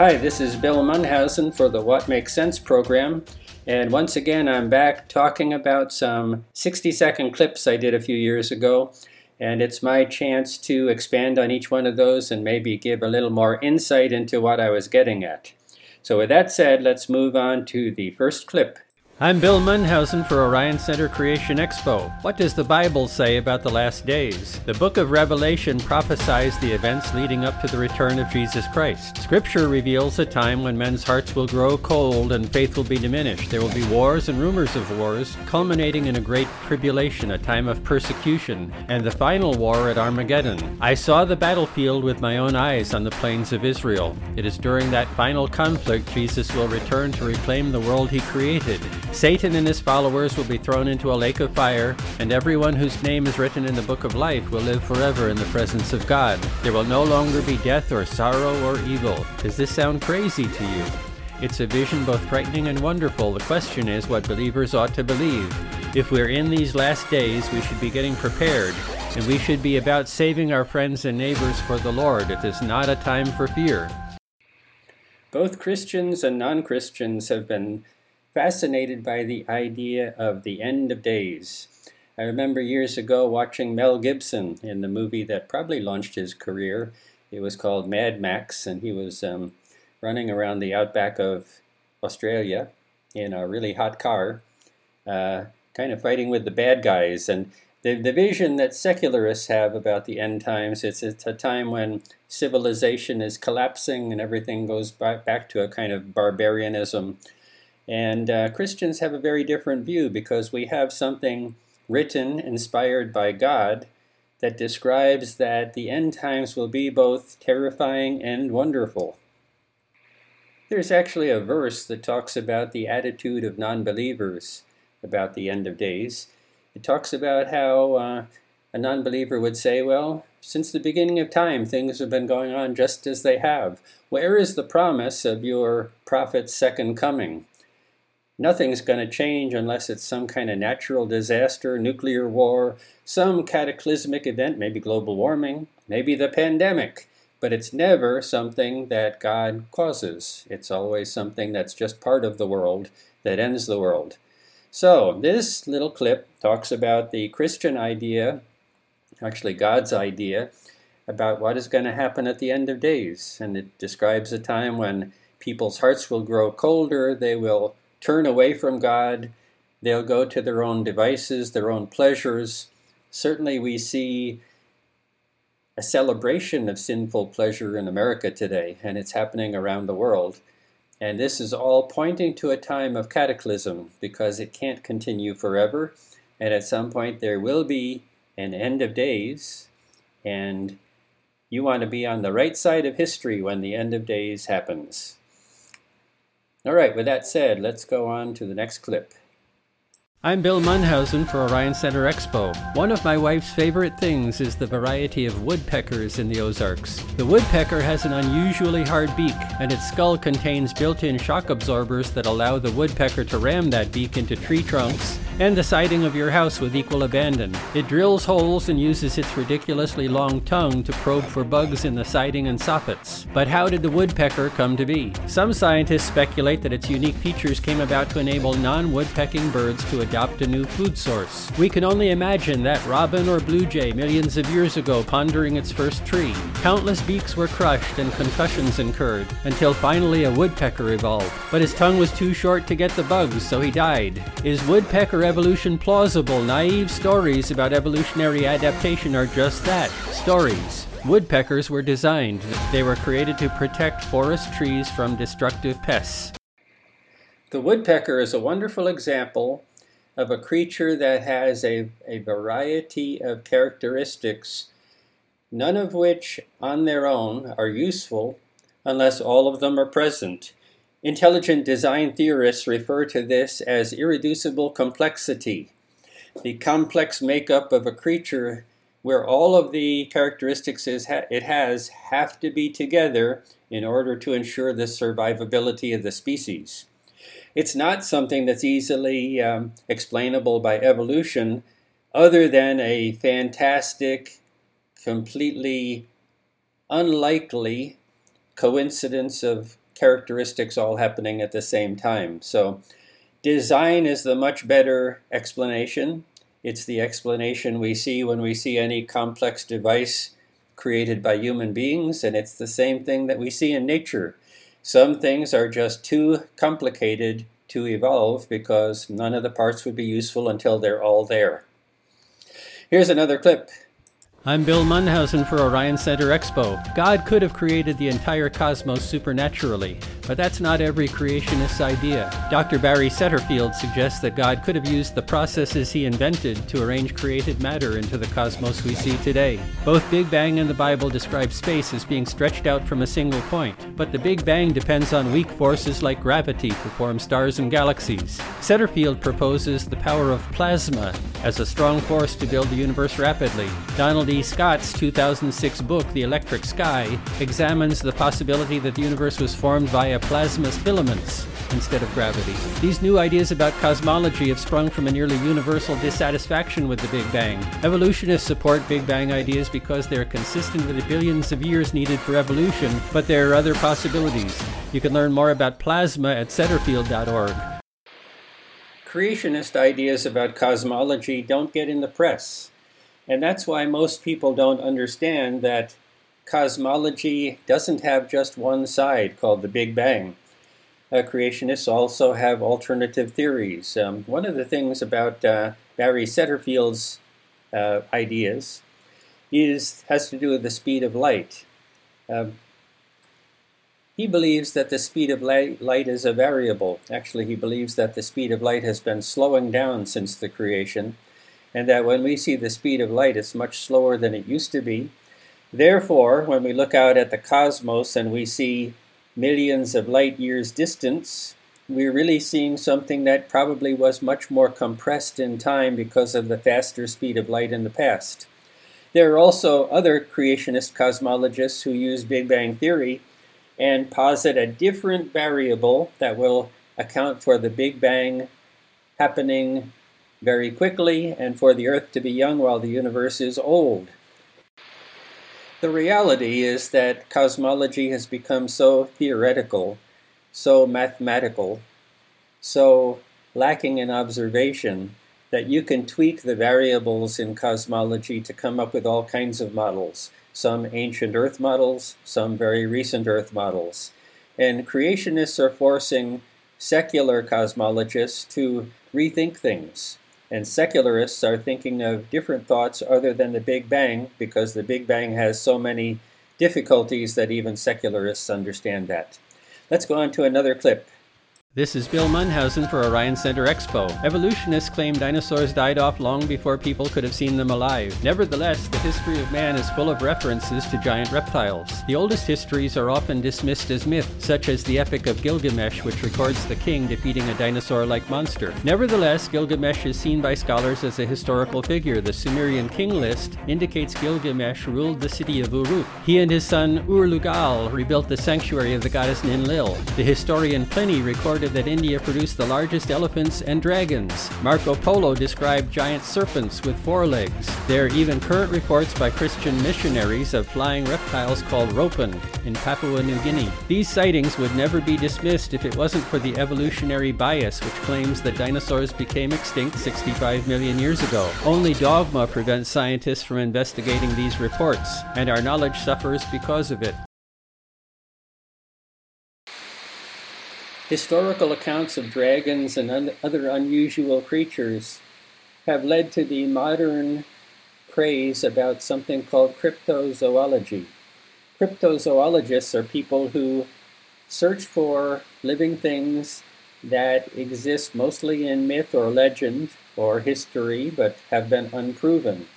Hi, this is Bill Munhausen for the What Makes Sense program. And once again, I'm back talking about some 60 second clips I did a few years ago. And it's my chance to expand on each one of those and maybe give a little more insight into what I was getting at. So, with that said, let's move on to the first clip. I'm Bill Munhausen for Orion Center Creation Expo. What does the Bible say about the last days? The book of Revelation prophesies the events leading up to the return of Jesus Christ. Scripture reveals a time when men's hearts will grow cold and faith will be diminished. There will be wars and rumors of wars, culminating in a great tribulation, a time of persecution, and the final war at Armageddon. I saw the battlefield with my own eyes on the plains of Israel. It is during that final conflict Jesus will return to reclaim the world he created. Satan and his followers will be thrown into a lake of fire, and everyone whose name is written in the book of life will live forever in the presence of God. There will no longer be death or sorrow or evil. Does this sound crazy to you? It's a vision both frightening and wonderful. The question is what believers ought to believe. If we're in these last days, we should be getting prepared, and we should be about saving our friends and neighbors for the Lord. It is not a time for fear. Both Christians and non Christians have been fascinated by the idea of the end of days. I remember years ago watching Mel Gibson in the movie that probably launched his career. It was called Mad Max, and he was um, running around the outback of Australia in a really hot car, uh, kind of fighting with the bad guys. And the, the vision that secularists have about the end times it's, it's a time when civilization is collapsing and everything goes back, back to a kind of barbarianism and uh, Christians have a very different view because we have something written, inspired by God, that describes that the end times will be both terrifying and wonderful. There's actually a verse that talks about the attitude of non believers about the end of days. It talks about how uh, a non believer would say, Well, since the beginning of time, things have been going on just as they have. Where is the promise of your prophet's second coming? Nothing's going to change unless it's some kind of natural disaster, nuclear war, some cataclysmic event, maybe global warming, maybe the pandemic. But it's never something that God causes. It's always something that's just part of the world that ends the world. So, this little clip talks about the Christian idea, actually God's idea, about what is going to happen at the end of days. And it describes a time when people's hearts will grow colder, they will turn away from God. They'll go to their own devices, their own pleasures. Certainly, we see a celebration of sinful pleasure in America today, and it's happening around the world. And this is all pointing to a time of cataclysm because it can't continue forever. And at some point, there will be an end of days. And you want to be on the right side of history when the end of days happens. All right, with that said, let's go on to the next clip. I'm Bill Munhausen for Orion Center Expo. One of my wife's favorite things is the variety of woodpeckers in the Ozarks. The woodpecker has an unusually hard beak, and its skull contains built in shock absorbers that allow the woodpecker to ram that beak into tree trunks and the siding of your house with equal abandon. It drills holes and uses its ridiculously long tongue to probe for bugs in the siding and soffits. But how did the woodpecker come to be? Some scientists speculate that its unique features came about to enable non woodpecking birds to adopt a new food source. We can only imagine that robin or blue jay millions of years ago pondering its first tree. Countless beaks were crushed and concussions incurred until finally a woodpecker evolved. But his tongue was too short to get the bugs, so he died. Is woodpecker evolution plausible? Naive stories about evolutionary adaptation are just that stories. Woodpeckers were designed. They were created to protect forest trees from destructive pests. The woodpecker is a wonderful example of a creature that has a, a variety of characteristics, none of which on their own are useful unless all of them are present. Intelligent design theorists refer to this as irreducible complexity, the complex makeup of a creature where all of the characteristics it has have to be together in order to ensure the survivability of the species. It's not something that's easily um, explainable by evolution, other than a fantastic, completely unlikely coincidence of characteristics all happening at the same time. So, design is the much better explanation. It's the explanation we see when we see any complex device created by human beings, and it's the same thing that we see in nature. Some things are just too complicated to evolve because none of the parts would be useful until they're all there. Here's another clip. I'm Bill Munhausen for Orion Center Expo. God could have created the entire cosmos supernaturally, but that's not every creationist's idea. Dr. Barry Setterfield suggests that God could have used the processes he invented to arrange created matter into the cosmos we see today. Both Big Bang and the Bible describe space as being stretched out from a single point, but the Big Bang depends on weak forces like gravity to form stars and galaxies. Setterfield proposes the power of plasma as a strong force to build the universe rapidly. Donald E. Scott's 2006 book, The Electric Sky, examines the possibility that the universe was formed via plasma filaments instead of gravity. These new ideas about cosmology have sprung from a nearly universal dissatisfaction with the Big Bang. Evolutionists support Big Bang ideas because they're consistent with the billions of years needed for evolution, but there are other possibilities. You can learn more about plasma at setterfield.org. Creationist ideas about cosmology don't get in the press. And that's why most people don't understand that cosmology doesn't have just one side called the Big Bang. Uh, creationists also have alternative theories. Um, one of the things about uh, Barry Setterfield's uh, ideas is has to do with the speed of light. Um, he believes that the speed of light, light is a variable. Actually, he believes that the speed of light has been slowing down since the creation, and that when we see the speed of light, it's much slower than it used to be. Therefore, when we look out at the cosmos and we see millions of light years distance, we're really seeing something that probably was much more compressed in time because of the faster speed of light in the past. There are also other creationist cosmologists who use Big Bang Theory and posit a different variable that will account for the Big Bang happening very quickly and for the Earth to be young while the universe is old. The reality is that cosmology has become so theoretical, so mathematical, so lacking in observation that you can tweak the variables in cosmology to come up with all kinds of models. Some ancient Earth models, some very recent Earth models. And creationists are forcing secular cosmologists to rethink things. And secularists are thinking of different thoughts other than the Big Bang because the Big Bang has so many difficulties that even secularists understand that. Let's go on to another clip. This is Bill Munhausen for Orion Center Expo. Evolutionists claim dinosaurs died off long before people could have seen them alive. Nevertheless, the history of man is full of references to giant reptiles. The oldest histories are often dismissed as myth, such as the Epic of Gilgamesh, which records the king defeating a dinosaur like monster. Nevertheless, Gilgamesh is seen by scholars as a historical figure. The Sumerian king list indicates Gilgamesh ruled the city of Uruk. He and his son Ur-Lugal rebuilt the sanctuary of the goddess Ninlil. The historian Pliny records that India produced the largest elephants and dragons. Marco Polo described giant serpents with four legs. There are even current reports by Christian missionaries of flying reptiles called ropen in Papua New Guinea. These sightings would never be dismissed if it wasn't for the evolutionary bias which claims that dinosaurs became extinct 65 million years ago. Only dogma prevents scientists from investigating these reports, and our knowledge suffers because of it. Historical accounts of dragons and un- other unusual creatures have led to the modern craze about something called cryptozoology. Cryptozoologists are people who search for living things that exist mostly in myth or legend or history but have been unproven.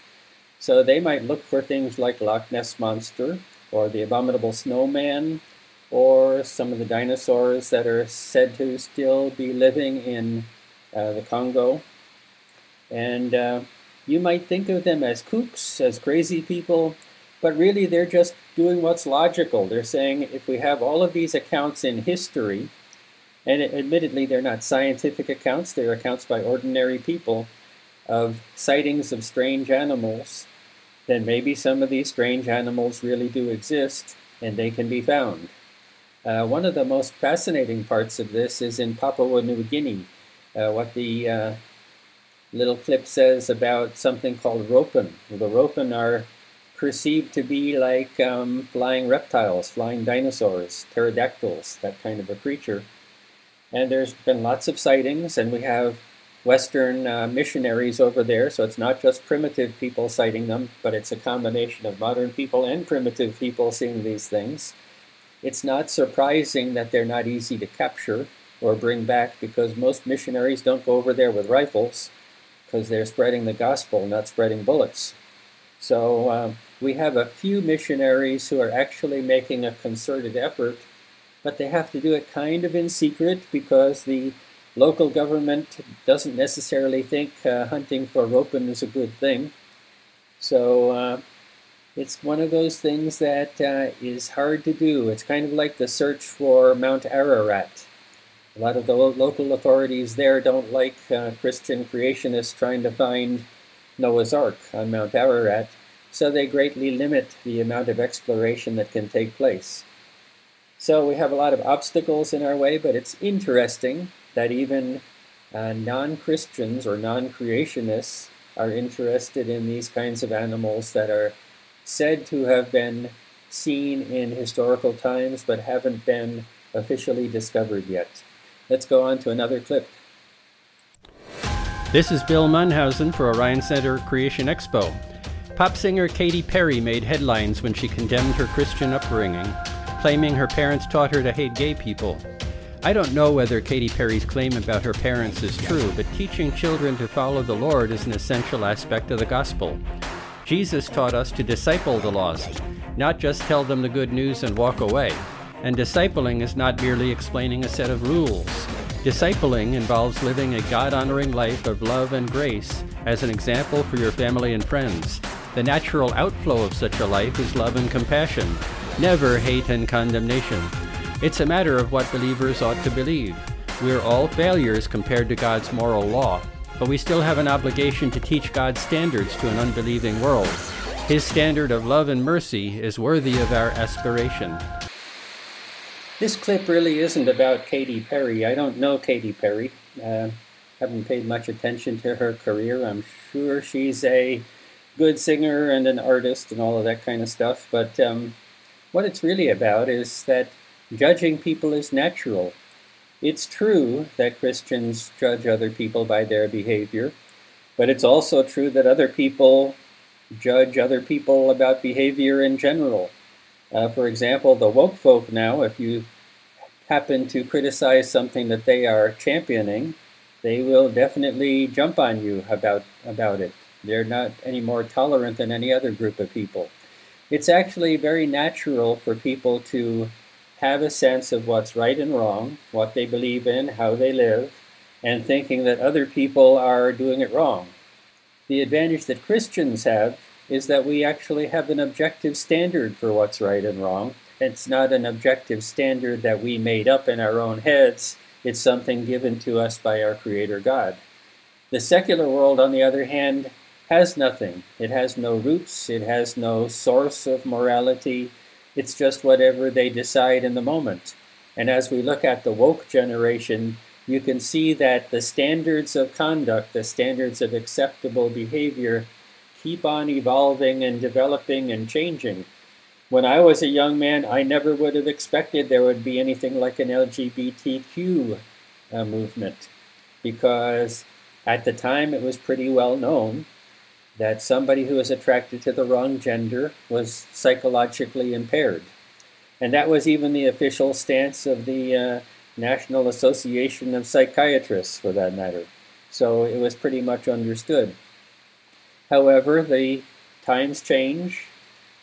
So they might look for things like Loch Ness Monster or the Abominable Snowman or some of the dinosaurs that are said to still be living in uh, the Congo. And uh, you might think of them as kooks, as crazy people, but really they're just doing what's logical. They're saying if we have all of these accounts in history, and admittedly they're not scientific accounts, they're accounts by ordinary people of sightings of strange animals, then maybe some of these strange animals really do exist and they can be found. Uh, one of the most fascinating parts of this is in Papua New Guinea, uh, what the uh, little clip says about something called ropen. The ropen are perceived to be like um, flying reptiles, flying dinosaurs, pterodactyls, that kind of a creature. And there's been lots of sightings, and we have Western uh, missionaries over there, so it's not just primitive people sighting them, but it's a combination of modern people and primitive people seeing these things. It's not surprising that they're not easy to capture or bring back because most missionaries don't go over there with rifles because they're spreading the gospel, not spreading bullets. So uh, we have a few missionaries who are actually making a concerted effort, but they have to do it kind of in secret because the local government doesn't necessarily think uh, hunting for ropen is a good thing. So uh, it's one of those things that uh, is hard to do. It's kind of like the search for Mount Ararat. A lot of the lo- local authorities there don't like uh, Christian creationists trying to find Noah's Ark on Mount Ararat, so they greatly limit the amount of exploration that can take place. So we have a lot of obstacles in our way, but it's interesting that even uh, non Christians or non creationists are interested in these kinds of animals that are said to have been seen in historical times but haven't been officially discovered yet. Let's go on to another clip. This is Bill Munhausen for Orion Center Creation Expo. Pop singer Katy Perry made headlines when she condemned her Christian upbringing, claiming her parents taught her to hate gay people. I don't know whether Katy Perry's claim about her parents is true, but teaching children to follow the Lord is an essential aspect of the gospel. Jesus taught us to disciple the lost, not just tell them the good news and walk away. And discipling is not merely explaining a set of rules. Discipling involves living a God honoring life of love and grace as an example for your family and friends. The natural outflow of such a life is love and compassion, never hate and condemnation. It's a matter of what believers ought to believe. We're all failures compared to God's moral law, but we still have an obligation to teach God's standards to an unbelieving world. His standard of love and mercy is worthy of our aspiration. This clip really isn't about Katy Perry. I don't know Katy Perry. Uh, haven't paid much attention to her career. I'm sure she's a good singer and an artist and all of that kind of stuff. But um, what it's really about is that Judging people is natural. It's true that Christians judge other people by their behavior, but it's also true that other people judge other people about behavior in general. Uh, for example, the woke folk now, if you happen to criticize something that they are championing, they will definitely jump on you about, about it. They're not any more tolerant than any other group of people. It's actually very natural for people to have a sense of what's right and wrong, what they believe in, how they live, and thinking that other people are doing it wrong. The advantage that Christians have is that we actually have an objective standard for what's right and wrong. It's not an objective standard that we made up in our own heads, it's something given to us by our Creator God. The secular world, on the other hand, has nothing. It has no roots, it has no source of morality, it's just whatever they decide in the moment. And as we look at the woke generation, you can see that the standards of conduct, the standards of acceptable behavior, keep on evolving and developing and changing. When I was a young man, I never would have expected there would be anything like an LGBTQ uh, movement because at the time it was pretty well known that somebody who was attracted to the wrong gender was psychologically impaired. And that was even the official stance of the uh, National Association of Psychiatrists, for that matter. So it was pretty much understood. However, the times change.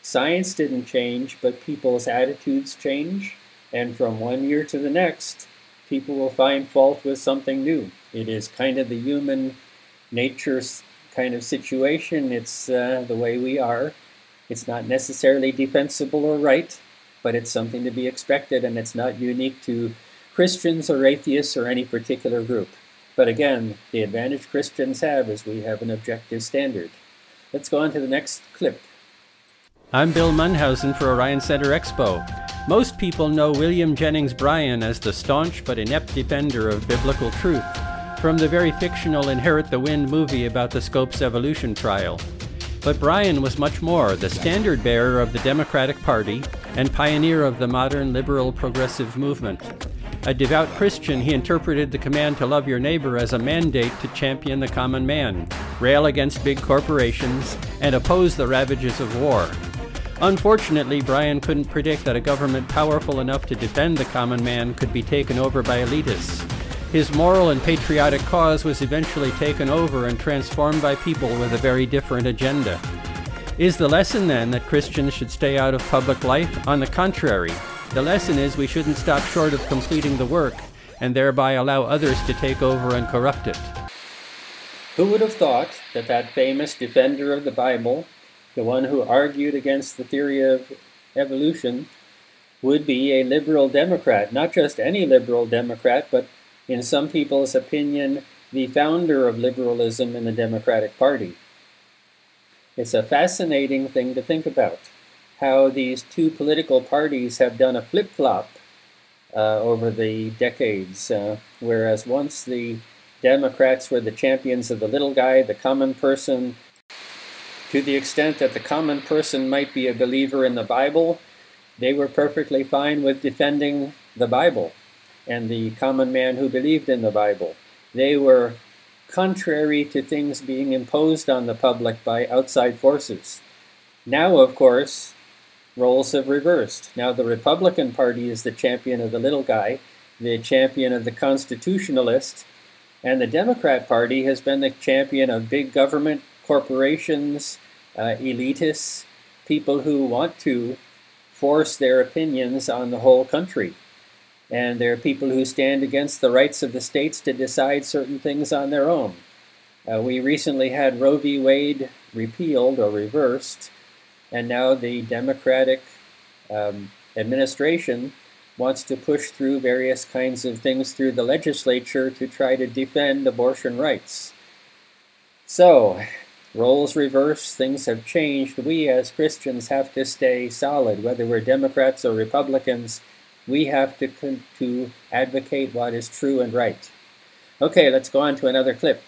Science didn't change, but people's attitudes change. And from one year to the next, people will find fault with something new. It is kind of the human nature kind of situation. It's uh, the way we are. It's not necessarily defensible or right, but it's something to be expected, and it's not unique to Christians or atheists or any particular group. But again, the advantage Christians have is we have an objective standard. Let's go on to the next clip. I'm Bill Munhausen for Orion Center Expo. Most people know William Jennings Bryan as the staunch but inept defender of biblical truth from the very fictional Inherit the Wind movie about the Scopes evolution trial. But Bryan was much more the standard bearer of the Democratic Party and pioneer of the modern liberal progressive movement. A devout Christian, he interpreted the command to love your neighbor as a mandate to champion the common man, rail against big corporations, and oppose the ravages of war. Unfortunately, Bryan couldn't predict that a government powerful enough to defend the common man could be taken over by elitists. His moral and patriotic cause was eventually taken over and transformed by people with a very different agenda. Is the lesson then that Christians should stay out of public life? On the contrary, the lesson is we shouldn't stop short of completing the work and thereby allow others to take over and corrupt it. Who would have thought that that famous defender of the Bible, the one who argued against the theory of evolution, would be a liberal Democrat? Not just any liberal Democrat, but in some people's opinion, the founder of liberalism in the Democratic Party. It's a fascinating thing to think about how these two political parties have done a flip flop uh, over the decades. Uh, whereas once the Democrats were the champions of the little guy, the common person, to the extent that the common person might be a believer in the Bible, they were perfectly fine with defending the Bible and the common man who believed in the Bible. They were contrary to things being imposed on the public by outside forces. Now, of course, roles have reversed. Now the Republican Party is the champion of the little guy, the champion of the constitutionalist, and the Democrat Party has been the champion of big government, corporations, uh, elitists, people who want to force their opinions on the whole country. And there are people who stand against the rights of the states to decide certain things on their own. Uh, we recently had Roe v. Wade repealed or reversed and now the Democratic um, administration wants to push through various kinds of things through the legislature to try to defend abortion rights. So, roles reverse, things have changed. We as Christians have to stay solid, whether we're Democrats or Republicans. We have to, to advocate what is true and right. Okay, let's go on to another clip.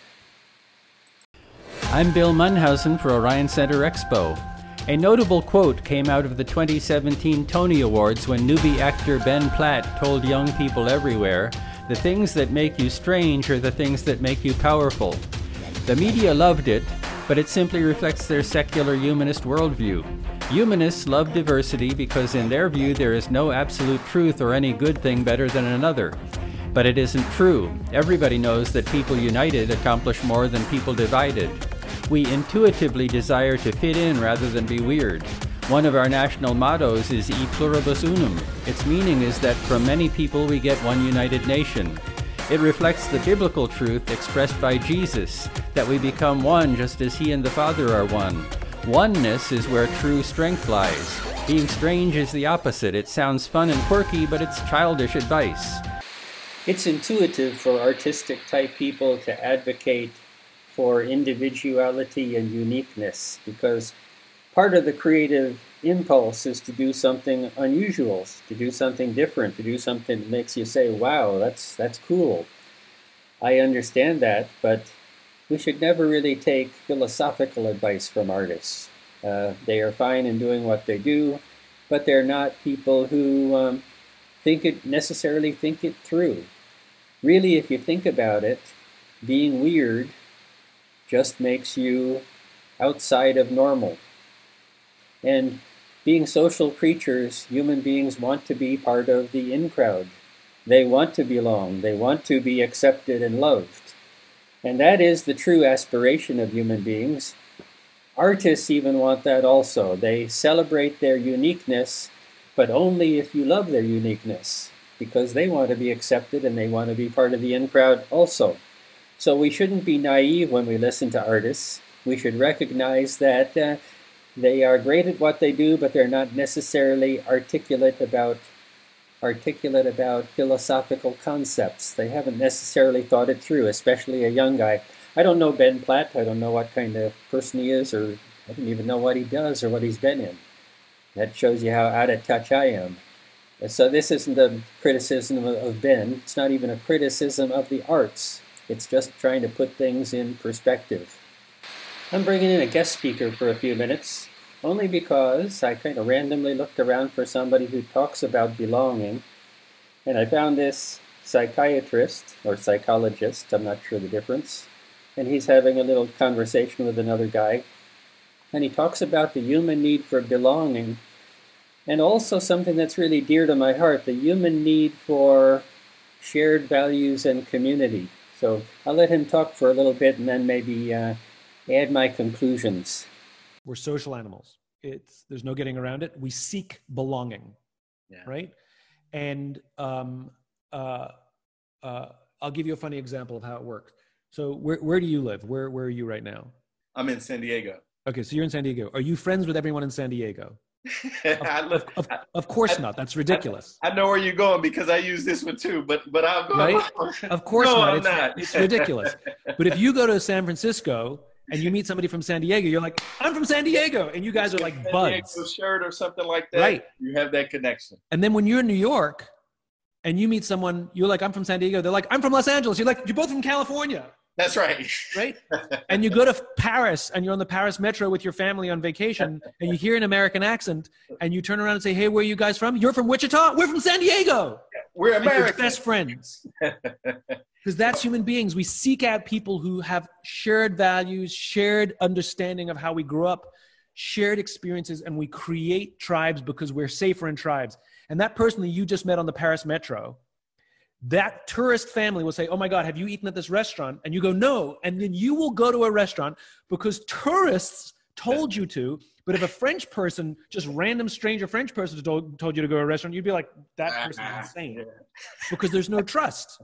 I'm Bill Munhausen for Orion Center Expo. A notable quote came out of the 2017 Tony Awards when newbie actor Ben Platt told young people everywhere the things that make you strange are the things that make you powerful. The media loved it, but it simply reflects their secular humanist worldview. Humanists love diversity because, in their view, there is no absolute truth or any good thing better than another. But it isn't true. Everybody knows that people united accomplish more than people divided we intuitively desire to fit in rather than be weird. One of our national mottos is E pluribus unum. Its meaning is that from many people we get one united nation. It reflects the biblical truth expressed by Jesus that we become one just as He and the Father are one. Oneness is where true strength lies. Being strange is the opposite. It sounds fun and quirky, but it's childish advice. It's intuitive for artistic type people to advocate for individuality and uniqueness because part of the creative impulse is to do something unusual, to do something different, to do something that makes you say, wow, that's, that's cool. I understand that, but we should never really take philosophical advice from artists. Uh, they are fine in doing what they do, but they're not people who um, think it necessarily think it through. Really, if you think about it, being weird just makes you outside of normal. And being social creatures, human beings want to be part of the in crowd. They want to belong. They want to be accepted and loved. And that is the true aspiration of human beings. Artists even want that also. They celebrate their uniqueness, but only if you love their uniqueness, because they want to be accepted and they want to be part of the in crowd also. So we shouldn't be naive when we listen to artists. We should recognize that uh, they are great at what they do, but they're not necessarily articulate about articulate about philosophical concepts. They haven't necessarily thought it through, especially a young guy. I don't know Ben Platt. I don't know what kind of person he is, or I don't even know what he does or what he's been in. That shows you how out of touch I am. So this isn't a criticism of Ben. It's not even a criticism of the arts. It's just trying to put things in perspective. I'm bringing in a guest speaker for a few minutes, only because I kind of randomly looked around for somebody who talks about belonging, and I found this psychiatrist or psychologist, I'm not sure the difference, and he's having a little conversation with another guy, and he talks about the human need for belonging and also something that's really dear to my heart the human need for shared values and community. So I'll let him talk for a little bit and then maybe uh, add my conclusions. We're social animals. It's there's no getting around it. We seek belonging, yeah. right? And um, uh, uh, I'll give you a funny example of how it works. So where where do you live? Where where are you right now? I'm in San Diego. Okay, so you're in San Diego. Are you friends with everyone in San Diego? of, of, of, of, course I, not. That's ridiculous. I, I, know where you're going because I use this one too, but but I'll go. Right? Of course no, not. It's, not. it's ridiculous. But if you go to San Francisco and you meet somebody from San Diego, you're like, I'm from San Diego, and you guys are like San buds. Diego shirt or something like that. Right. You have that connection. And then when you're in New York and you meet someone, you're like, I'm from San Diego. They're like, I'm from Los Angeles. You're like, you're both from California. That's right. Right? and you go to Paris and you're on the Paris metro with your family on vacation and you hear an American accent and you turn around and say, Hey, where are you guys from? You're from Wichita? We're from San Diego. We're American. best friends. Because that's human beings. We seek out people who have shared values, shared understanding of how we grew up, shared experiences, and we create tribes because we're safer in tribes. And that person that you just met on the Paris metro, that tourist family will say, Oh my God, have you eaten at this restaurant? And you go, No. And then you will go to a restaurant because tourists told you to. But if a French person, just random stranger French person told, told you to go to a restaurant, you'd be like, That ah, person's insane. Because there's no trust.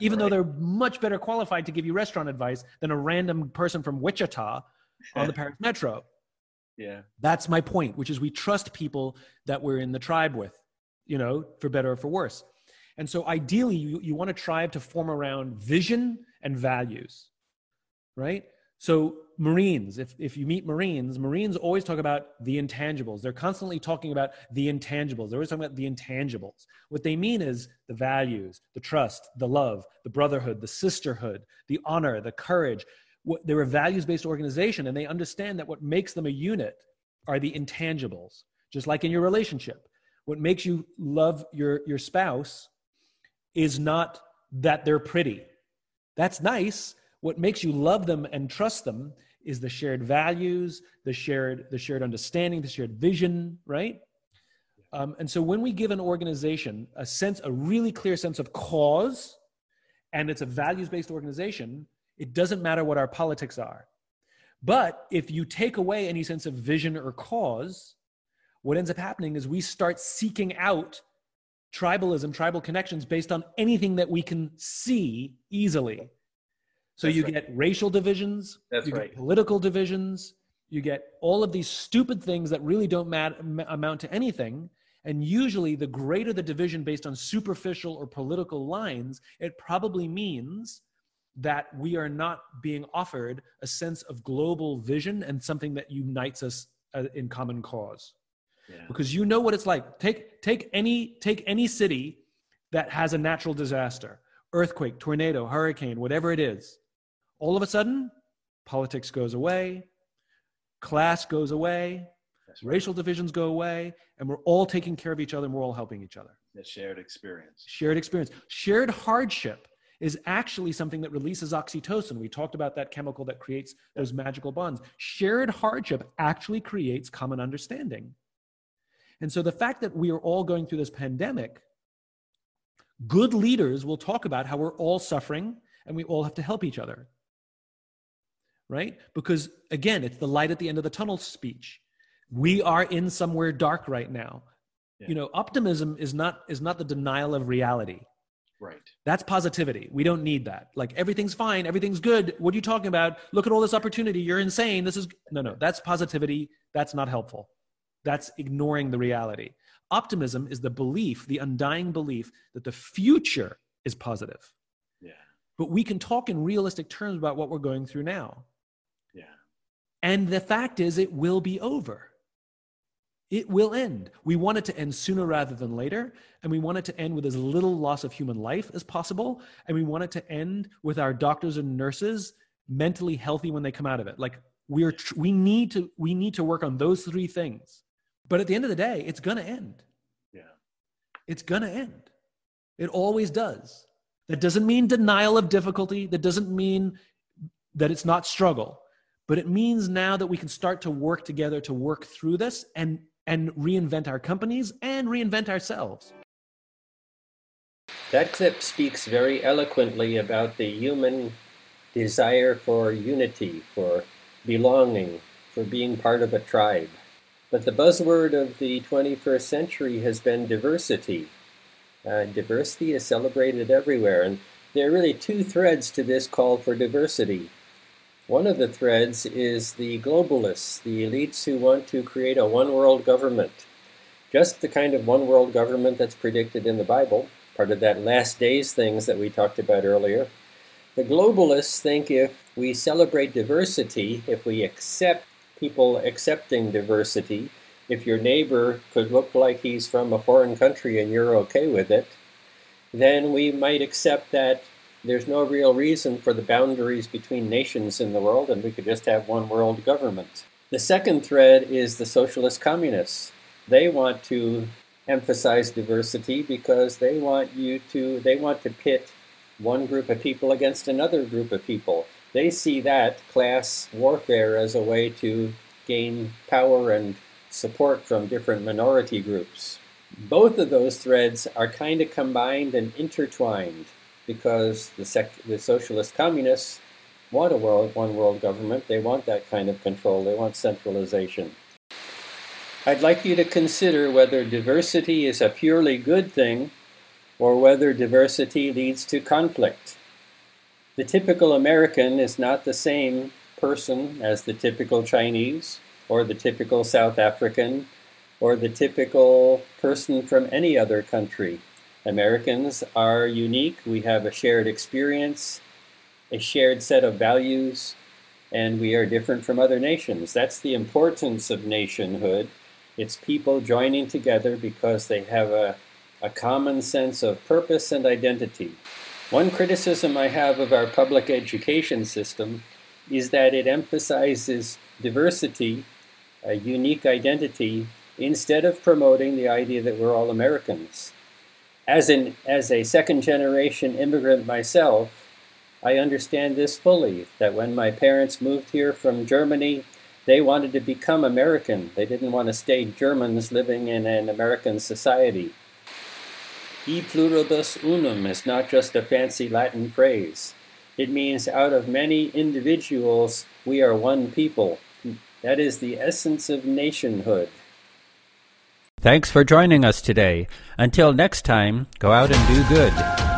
Even though they're much better qualified to give you restaurant advice than a random person from Wichita on the Paris Metro. Yeah. That's my point, which is we trust people that we're in the tribe with, you know, for better or for worse. And so ideally, you, you want a tribe to form around vision and values, right? So Marines, if, if you meet Marines, Marines always talk about the intangibles. They're constantly talking about the intangibles. They're always talking about the intangibles. What they mean is the values, the trust, the love, the brotherhood, the sisterhood, the honor, the courage. They're a values-based organization, and they understand that what makes them a unit are the intangibles. Just like in your relationship, what makes you love your, your spouse is not that they're pretty. That's nice. What makes you love them and trust them is the shared values, the shared, the shared understanding, the shared vision, right? Um, and so when we give an organization a sense, a really clear sense of cause, and it's a values-based organization, it doesn't matter what our politics are. But if you take away any sense of vision or cause, what ends up happening is we start seeking out tribalism, tribal connections based on anything that we can see easily. So That's you right. get racial divisions, That's you right. get political divisions, you get all of these stupid things that really don't mat- amount to anything. And usually, the greater the division based on superficial or political lines, it probably means that we are not being offered a sense of global vision and something that unites us uh, in common cause because you know what it's like. Take take any take any city that has a natural disaster, earthquake, tornado, hurricane, whatever it is. All of a sudden, politics goes away, class goes away, racial divisions go away, and we're all taking care of each other and we're all helping each other. The shared experience. Shared experience. Shared hardship is actually something that releases oxytocin. We talked about that chemical that creates those magical bonds. Shared hardship actually creates common understanding. And so the fact that we are all going through this pandemic, good leaders will talk about how we're all suffering and we all have to help each other. Right? Because again, it's the light at the end of the tunnel speech. We are in somewhere dark right now. Yeah. You know, optimism is not is not the denial of reality. Right. That's positivity. We don't need that. Like everything's fine, everything's good. What are you talking about? Look at all this opportunity. You're insane. This is no, no. That's positivity. That's not helpful. That's ignoring the reality. Optimism is the belief, the undying belief that the future is positive. Yeah. But we can talk in realistic terms about what we're going through now. And the fact is, it will be over. It will end. We want it to end sooner rather than later. And we want it to end with as little loss of human life as possible. And we want it to end with our doctors and nurses mentally healthy when they come out of it. Like we're, tr- we need to, we need to work on those three things. But at the end of the day, it's going to end. Yeah. It's going to end. It always does. That doesn't mean denial of difficulty. That doesn't mean that it's not struggle. But it means now that we can start to work together to work through this and and reinvent our companies and reinvent ourselves. That clip speaks very eloquently about the human desire for unity, for belonging, for being part of a tribe. But the buzzword of the 21st century has been diversity. Uh, diversity is celebrated everywhere, and there are really two threads to this call for diversity. One of the threads is the globalists, the elites who want to create a one world government. Just the kind of one world government that's predicted in the Bible, part of that last days things that we talked about earlier. The globalists think if we celebrate diversity, if we accept people accepting diversity, if your neighbor could look like he's from a foreign country and you're okay with it, then we might accept that there's no real reason for the boundaries between nations in the world, and we could just have one world government. The second thread is the socialist communists. They want to emphasize diversity because they want you to they want to pit one group of people against another group of people. They see that class warfare as a way to gain power and support from different minority groups. Both of those threads are kind of combined and intertwined because the, sec- the socialist communists want a world, one world government. They want that kind of control. They want centralization. I'd like you to consider whether diversity is a purely good thing or whether diversity leads to conflict. The typical American is not the same person as the typical Chinese or the typical South African or the typical person from any other country. Americans are unique. We have a shared experience, a shared set of values, and we are different from other nations. That's the importance of nationhood. It's people joining together because they have a, a common sense of purpose and identity. One criticism I have of our public education system is that it emphasizes diversity, a unique identity, instead of promoting the idea that we're all Americans as an as a second generation immigrant myself, I understand this fully that when my parents moved here from Germany, they wanted to become American. They didn't want to stay Germans living in an American society. E pluribus unum is not just a fancy Latin phrase. It means out of many individuals, we are one people. That is the essence of nationhood. Thanks for joining us today. Until next time, go out and do good.